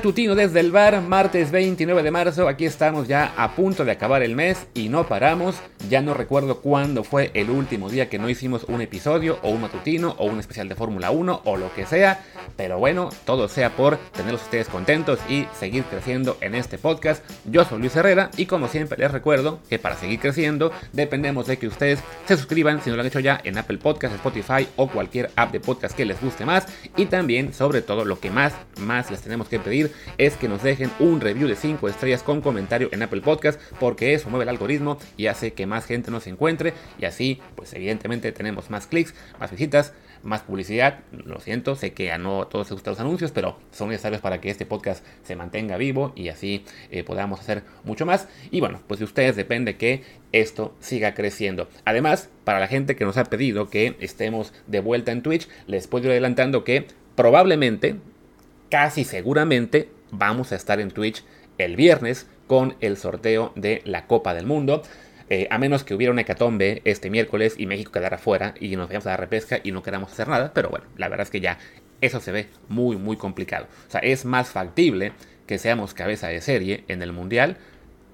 Matutino desde el bar, martes 29 de marzo, aquí estamos ya a punto de acabar el mes y no paramos, ya no recuerdo cuándo fue el último día que no hicimos un episodio o un matutino o un especial de Fórmula 1 o lo que sea, pero bueno, todo sea por tenerlos ustedes contentos y seguir creciendo en este podcast. Yo soy Luis Herrera y como siempre les recuerdo que para seguir creciendo dependemos de que ustedes se suscriban si no lo han hecho ya en Apple Podcast, Spotify o cualquier app de podcast que les guste más. Y también sobre todo lo que más, más les tenemos que pedir es que nos dejen un review de 5 estrellas con comentario en Apple Podcast porque eso mueve el algoritmo y hace que más gente nos encuentre y así pues evidentemente tenemos más clics, más visitas, más publicidad. Lo siento, sé que a no todos les gustan los anuncios, pero son necesarios para que este podcast se mantenga vivo y así eh, podamos hacer mucho más. Y bueno, pues de ustedes depende que esto siga creciendo. Además, para la gente que nos ha pedido que estemos de vuelta en Twitch, les puedo ir adelantando que probablemente casi seguramente vamos a estar en Twitch el viernes con el sorteo de la Copa del Mundo. Eh, a menos que hubiera una hecatombe este miércoles y México quedara fuera y nos vayamos a la repesca y no queramos hacer nada. Pero bueno, la verdad es que ya eso se ve muy, muy complicado. O sea, es más factible que seamos cabeza de serie en el Mundial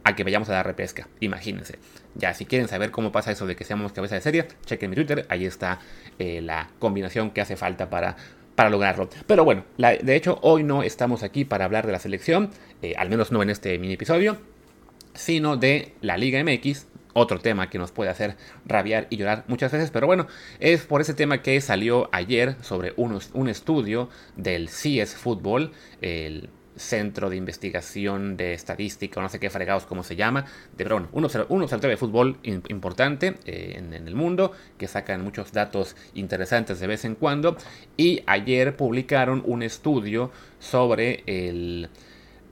a que vayamos a la repesca. Imagínense. Ya, si quieren saber cómo pasa eso de que seamos cabeza de serie, chequen mi Twitter. Ahí está eh, la combinación que hace falta para para lograrlo. Pero bueno, de hecho hoy no estamos aquí para hablar de la selección, eh, al menos no en este mini episodio, sino de la Liga MX, otro tema que nos puede hacer rabiar y llorar muchas veces, pero bueno, es por ese tema que salió ayer sobre un estudio del CS Football, el Centro de Investigación de Estadística, no sé qué fregados cómo se llama, de, pero bueno, un, observatorio de fútbol importante eh, en, el mundo, que sacan muchos datos interesantes de vez en cuando, y ayer publicaron un estudio sobre el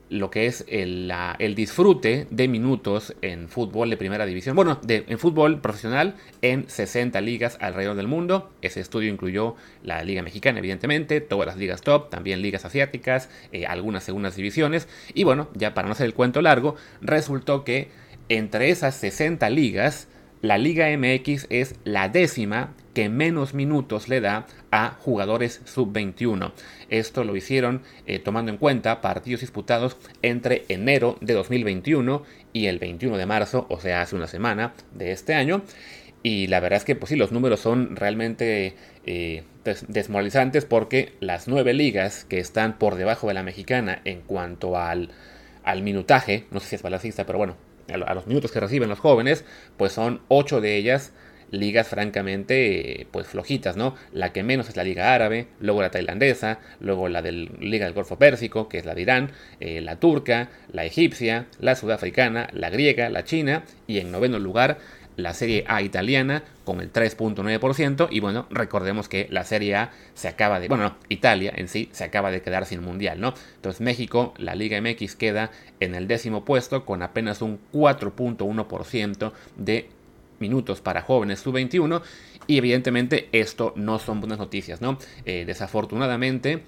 lo que es el, disfrute de minutos en fútbol de primera división, bueno, en fútbol profesional en 60 ligas alrededor del mundo. Ese estudio incluyó la Liga Mexicana, evidentemente, todas las ligas top, también ligas asiáticas, eh, algunas segundas divisiones. Y bueno, ya para no hacer el cuento largo, resultó que entre esas 60 ligas, la Liga MX es la décima que menos minutos le da a jugadores sub-21. Esto lo hicieron eh, tomando en cuenta partidos disputados entre enero de 2021 y el 21 de marzo, o sea, hace una semana de este año. Y la verdad es que, pues sí, los números son realmente eh, desmoralizantes porque las nueve ligas que están por debajo de la mexicana en cuanto al, al minutaje, no sé si es balancista, pero bueno, a los minutos que reciben los jóvenes, pues son ocho de ellas ligas francamente pues flojitas, ¿no? La que menos es la liga árabe, luego la tailandesa, luego la del liga del Golfo Pérsico, que es la de Irán, eh, la turca, la egipcia, la sudafricana, la griega, la china y en noveno lugar la Serie A italiana con el 3.9% y bueno, recordemos que la Serie A se acaba de, bueno, no, Italia en sí se acaba de quedar sin mundial, ¿no? Entonces México, la Liga MX queda en el décimo puesto con apenas un 4.1% de minutos para jóvenes sub-21 y evidentemente esto no son buenas noticias, ¿no? Eh, desafortunadamente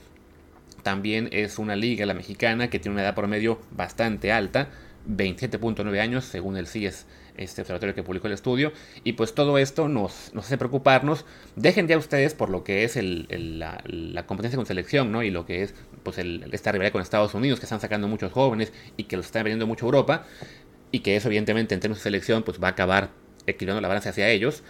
también es una liga, la mexicana, que tiene una edad promedio bastante alta, 27.9 años según el CIES este observatorio que publicó el estudio. Y pues todo esto nos, hace preocuparnos. Dejen ya ustedes por lo que es la, competencia con selección, ¿no? Y lo que es pues esta rivalidad con Estados Unidos, que están sacando muchos jóvenes y que los están veniendo mucho a Europa. Y que eso evidentemente en términos de selección pues va a acabar equilibrando la balanza hacia ellos.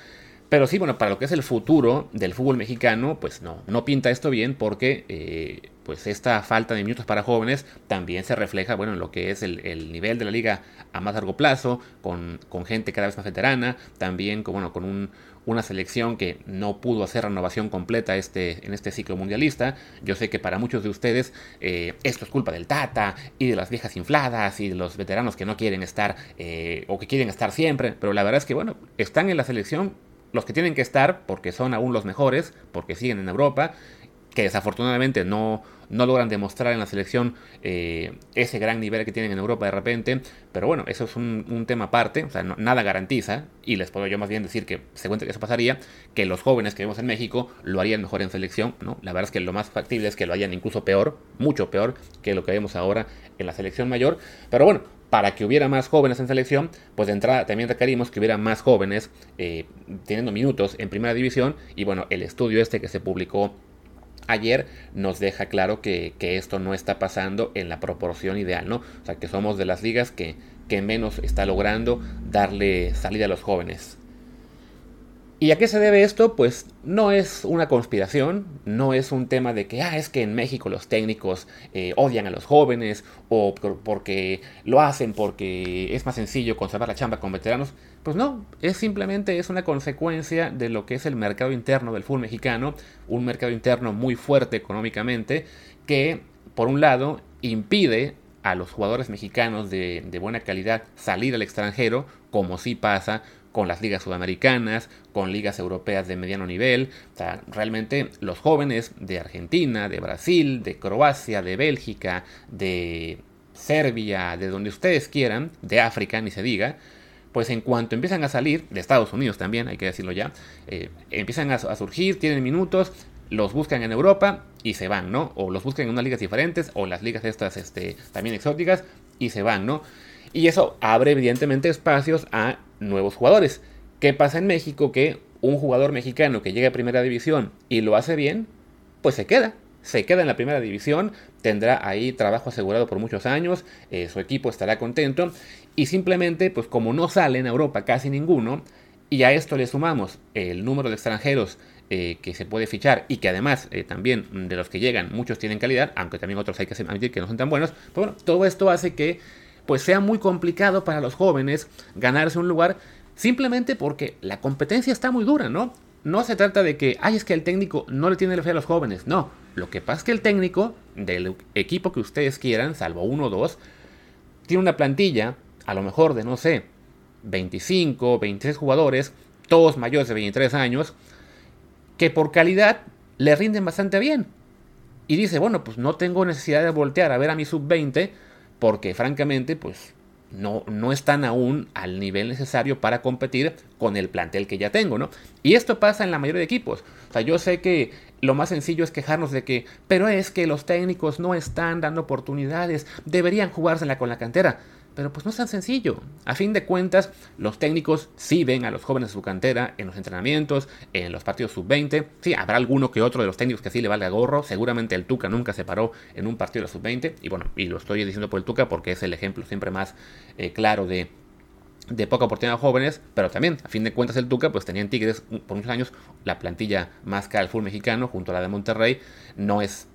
Pero sí, bueno, para lo que es el futuro del fútbol mexicano, pues no, no pinta esto bien porque eh, pues esta falta de minutos para jóvenes también se refleja, bueno, en lo que es el, nivel de la liga a más largo plazo, con, con, gente cada vez más veterana, también con, bueno, con un, una selección que no pudo hacer renovación completa este, en este ciclo mundialista. Yo sé que para muchos de ustedes eh, esto es culpa del Tata y de las viejas infladas y de los veteranos que no quieren estar eh, o que quieren estar siempre, pero la verdad es que, bueno, están en la selección los que tienen que estar, porque son aún los mejores, porque siguen en Europa, que desafortunadamente no, no logran demostrar en la selección eh, ese gran nivel que tienen en Europa de repente. Pero bueno, eso es un, tema aparte, o sea, nada garantiza, y les puedo yo más bien decir que según que eso pasaría, que los jóvenes que vemos en México lo harían mejor en selección, ¿no? La verdad es que lo más factible es que lo hayan incluso peor, mucho peor que lo que vemos ahora en la selección mayor. Pero bueno, para que hubiera más jóvenes en selección, pues de entrada también requerimos que hubiera más jóvenes eh, teniendo minutos en primera división. Y bueno, el estudio este que se publicó ayer nos deja claro que, esto no está pasando en la proporción ideal, ¿no? O sea, que somos de las ligas que, menos está logrando darle salida a los jóvenes. ¿Y a qué se debe esto? Pues no es una conspiración, no es un tema de que, ah, es que en México los técnicos eh, odian a los jóvenes o porque lo hacen porque es más sencillo conservar la chamba con veteranos. Pues no, es simplemente es una consecuencia de lo que es el mercado interno del fútbol mexicano, un mercado interno muy fuerte económicamente que, por un lado, impide a los jugadores mexicanos de, buena calidad salir al extranjero, como sí pasa con las ligas sudamericanas, con ligas europeas de mediano nivel. O sea, realmente los jóvenes de Argentina, de Brasil, de Croacia, de Bélgica, de Serbia, de donde ustedes quieran, de África, ni se diga, pues en cuanto empiezan a salir, de Estados Unidos también, hay que decirlo ya, eh, empiezan a, surgir, tienen minutos, los buscan en Europa y se van, ¿no? O los buscan en unas ligas diferentes, o las ligas estas este, también exóticas, y se van, ¿no? Y eso abre evidentemente espacios a nuevos jugadores. ¿Qué pasa en México? Que un jugador mexicano que llega a primera división y lo hace bien, pues se queda. Se queda en la primera división, tendrá ahí trabajo asegurado por muchos años, eh, su equipo estará contento y simplemente, pues como no sale en Europa casi ninguno, y a esto le sumamos el número de extranjeros eh, que se puede fichar y que además eh, también de los que llegan muchos tienen calidad, aunque también otros hay que admitir que no son tan buenos, pues bueno, todo esto hace que pues sea muy complicado para los jóvenes ganarse un lugar simplemente porque la competencia está muy dura, ¿no? No se trata de que, ay, es que el técnico no le tiene la fe a los jóvenes, no. Lo que pasa es que el técnico del equipo que ustedes quieran, salvo uno o dos, tiene una plantilla, a lo mejor de, no sé, 25, 26 jugadores, todos mayores de 23 años, que por calidad le rinden bastante bien. Y dice, bueno, pues no tengo necesidad de voltear a ver a mi sub-20 porque francamente pues no, no están aún al nivel necesario para competir con el plantel que ya tengo, ¿no? Y esto pasa en la mayoría de equipos. O sea, yo sé que lo más sencillo es quejarnos de que, pero es que los técnicos no están dando oportunidades, deberían jugársela con la cantera. Pero pues no es tan sencillo. A fin de cuentas, los técnicos sí ven a los jóvenes de su cantera en los entrenamientos, en los partidos sub-20. Sí, habrá alguno que otro de los técnicos que sí le valga gorro. Seguramente el Tuca nunca se paró en un partido de sub-20. Y bueno, y lo estoy diciendo por el Tuca porque es el ejemplo siempre más eh, claro de, de poca oportunidad a jóvenes, pero también, a fin de cuentas, el Tuca, pues tenía en Tigres por muchos años la plantilla más cara del fútbol mexicano, junto a la de Monterrey. No es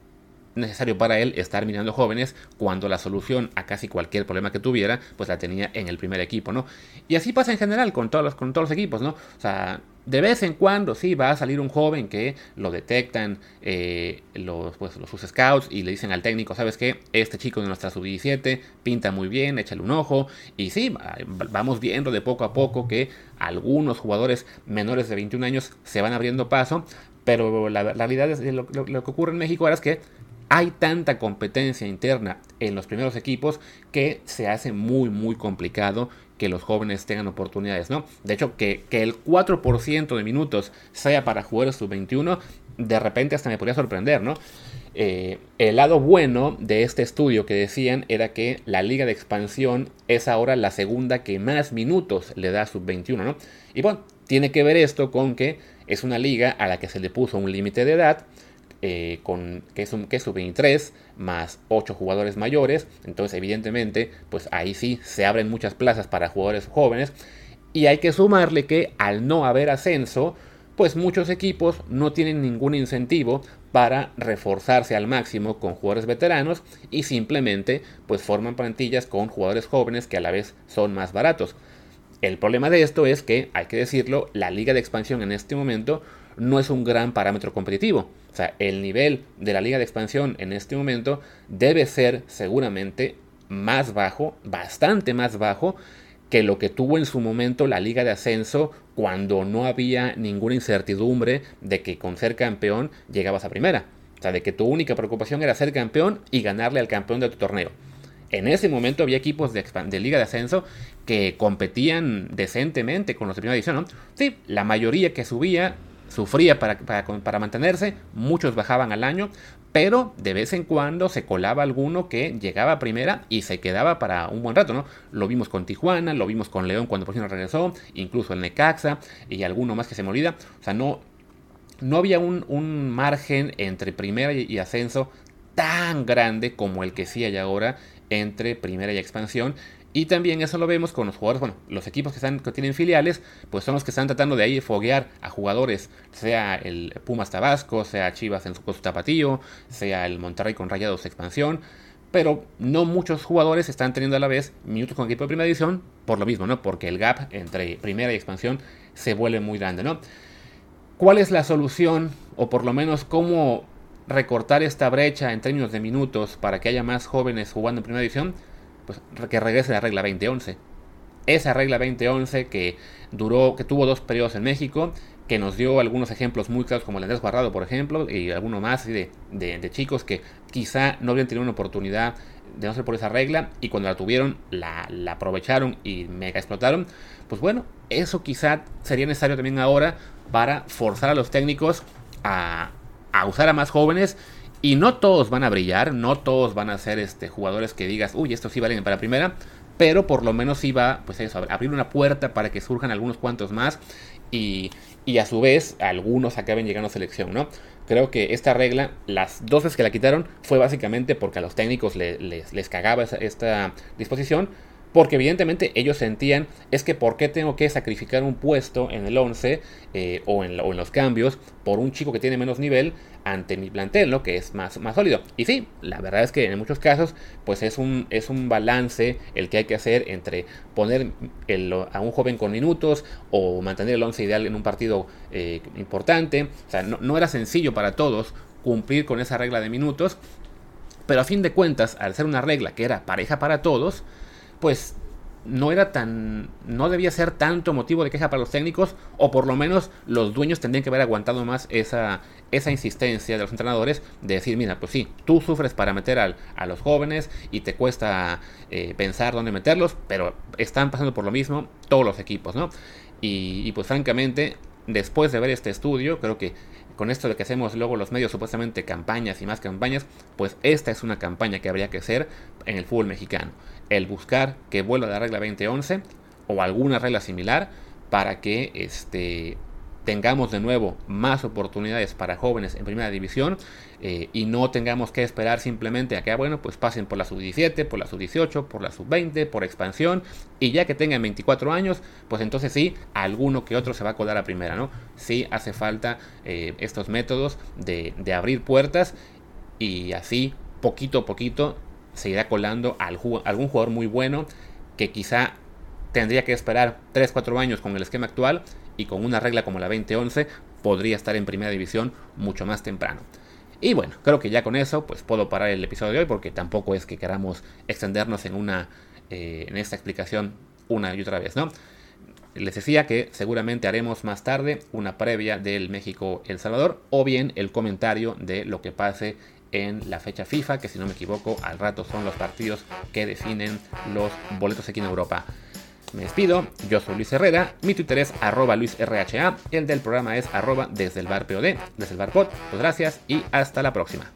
necesario para él estar mirando jóvenes cuando la solución a casi cualquier problema que tuviera, pues la tenía en el primer equipo, ¿no? Y así pasa en general con todos los, con todos los equipos, ¿no? O sea, de vez en cuando sí va a salir un joven que lo detectan eh, los, pues, los sus scouts y le dicen al técnico, ¿sabes qué? Este chico de nuestra sub-17 pinta muy bien, échale un ojo. Y sí, vamos viendo de poco a poco que algunos jugadores menores de 21 años se van abriendo paso, pero la, realidad es lo, lo, que ocurre en México ahora es que hay tanta competencia interna en los primeros equipos que se hace muy muy complicado que los jóvenes tengan oportunidades, ¿no? De hecho, que, el 4% de minutos sea para jugadores sub-21, de repente hasta me podría sorprender, ¿no? Eh, el lado bueno de este estudio que decían era que la liga de expansión es ahora la segunda que más minutos le da a sub-21, ¿no? Y bueno, tiene que ver esto con que es una liga a la que se le puso un límite de edad, eh, con, que es un que 23 más 8 jugadores mayores. Entonces, evidentemente, pues ahí sí se abren muchas plazas para jugadores jóvenes. Y hay que sumarle que al no haber ascenso, pues muchos equipos no tienen ningún incentivo para reforzarse al máximo con jugadores veteranos y simplemente pues forman plantillas con jugadores jóvenes que a la vez son más baratos. El problema de esto es que, hay que decirlo, la liga de expansión en este momento no es un gran parámetro competitivo. O sea, el nivel de la liga de expansión en este momento debe ser seguramente más bajo, bastante más bajo que lo que tuvo en su momento la liga de ascenso cuando no había ninguna incertidumbre de que con ser campeón llegabas a primera. O sea, de que tu única preocupación era ser campeón y ganarle al campeón de tu torneo. En ese momento había equipos de, liga de ascenso que competían decentemente con los de primera división. Sí, la mayoría que subía sufría para, para, mantenerse, muchos bajaban al año, pero de vez en cuando se colaba alguno que llegaba a primera y se quedaba para un buen rato, ¿no? Lo vimos con Tijuana, lo vimos con León cuando por fin regresó, incluso el Necaxa y alguno más que se me. O sea, no, no había un, un margen entre primera y, ascenso tan grande como el que sí hay ahora entre primera y expansión. Y también eso lo vemos con los jugadores, bueno, los equipos que, están, que tienen filiales, pues son los que están tratando de ahí foguear a jugadores, sea el Pumas Tabasco, sea Chivas en su, con tapatío, sea el Monterrey con Rayados expansión, pero no muchos jugadores están teniendo a la vez minutos con equipo de primera división por lo mismo, ¿no? Porque el gap entre primera y expansión se vuelve muy grande, ¿no? ¿Cuál es la solución o por lo menos cómo recortar esta brecha en términos de minutos para que haya más jóvenes jugando en primera división? Pues que regrese la regla 2011. Esa regla 2011 que duró, que tuvo dos periodos en México, que nos dio algunos ejemplos muy claros como el Andrés Guardado, por ejemplo, y alguno más de, de, chicos que quizá no habían tenido una oportunidad de no ser por esa regla y cuando la tuvieron la, la, aprovecharon y mega explotaron, pues bueno, eso quizá sería necesario también ahora para forzar a los técnicos a, a usar a más jóvenes y no todos van a brillar, no todos van a ser este, jugadores que digas, uy, estos sí valen para primera, pero por lo menos iba pues eso, abrir una puerta para que surjan algunos cuantos más y, y a su vez algunos acaben llegando a selección, ¿no? Creo que esta regla, las dos veces que la quitaron, fue básicamente porque a los técnicos les, les, cagaba esta disposición, porque evidentemente ellos sentían, es que ¿por qué tengo que sacrificar un puesto en el 11 eh, o, en, los cambios por un chico que tiene menos nivel ante mi plantel, ¿no? que es más, más sólido? Y sí, la verdad es que en muchos casos pues es un, es un balance el que hay que hacer entre poner a un joven con minutos o mantener el 11 ideal en un partido eh, importante. O sea, no, no era sencillo para todos cumplir con esa regla de minutos, pero a fin de cuentas, al ser una regla que era pareja para todos, pues no era tan. no debía ser tanto motivo de queja para los técnicos, o por lo menos los dueños tendrían que haber aguantado más esa, esa insistencia de los entrenadores de decir: Mira, pues sí, tú sufres para meter a los jóvenes y te cuesta eh, pensar dónde meterlos, pero están pasando por lo mismo todos los equipos, ¿no? Y, y pues francamente, después de ver este estudio, creo que con esto de que hacemos luego los medios supuestamente campañas y más campañas, pues esta es una campaña que habría que hacer en el fútbol mexicano. El buscar que vuelva la regla 2011 o alguna regla similar para que este, tengamos de nuevo más oportunidades para jóvenes en primera división eh, y no tengamos que esperar simplemente a que, ah, bueno, pues pasen por la sub-17, por la sub-18, por la sub-20, por expansión y ya que tengan 24 años, pues entonces sí, alguno que otro se va a colar a primera, ¿no? Sí hace falta eh, estos métodos de, abrir puertas y así poquito a poquito se irá colando a algún jugador muy bueno que quizá tendría que esperar 3-4 años con el esquema actual y con una regla como la 2011 podría estar en primera división mucho más temprano. Y bueno, creo que ya con eso pues puedo parar el episodio de hoy porque tampoco es que queramos extendernos en una eh, en esta explicación una y otra vez, ¿no? Les decía que seguramente haremos más tarde una previa del México El Salvador o bien el comentario de lo que pase en la fecha FIFA, que si no me equivoco, al rato son los partidos que definen los boletos aquí en Europa. Me despido, yo soy Luis Herrera, mi Twitter es arroba LuisRHA, el del programa es arroba desde el bar POD, desde el bar POD. Pues gracias y hasta la próxima.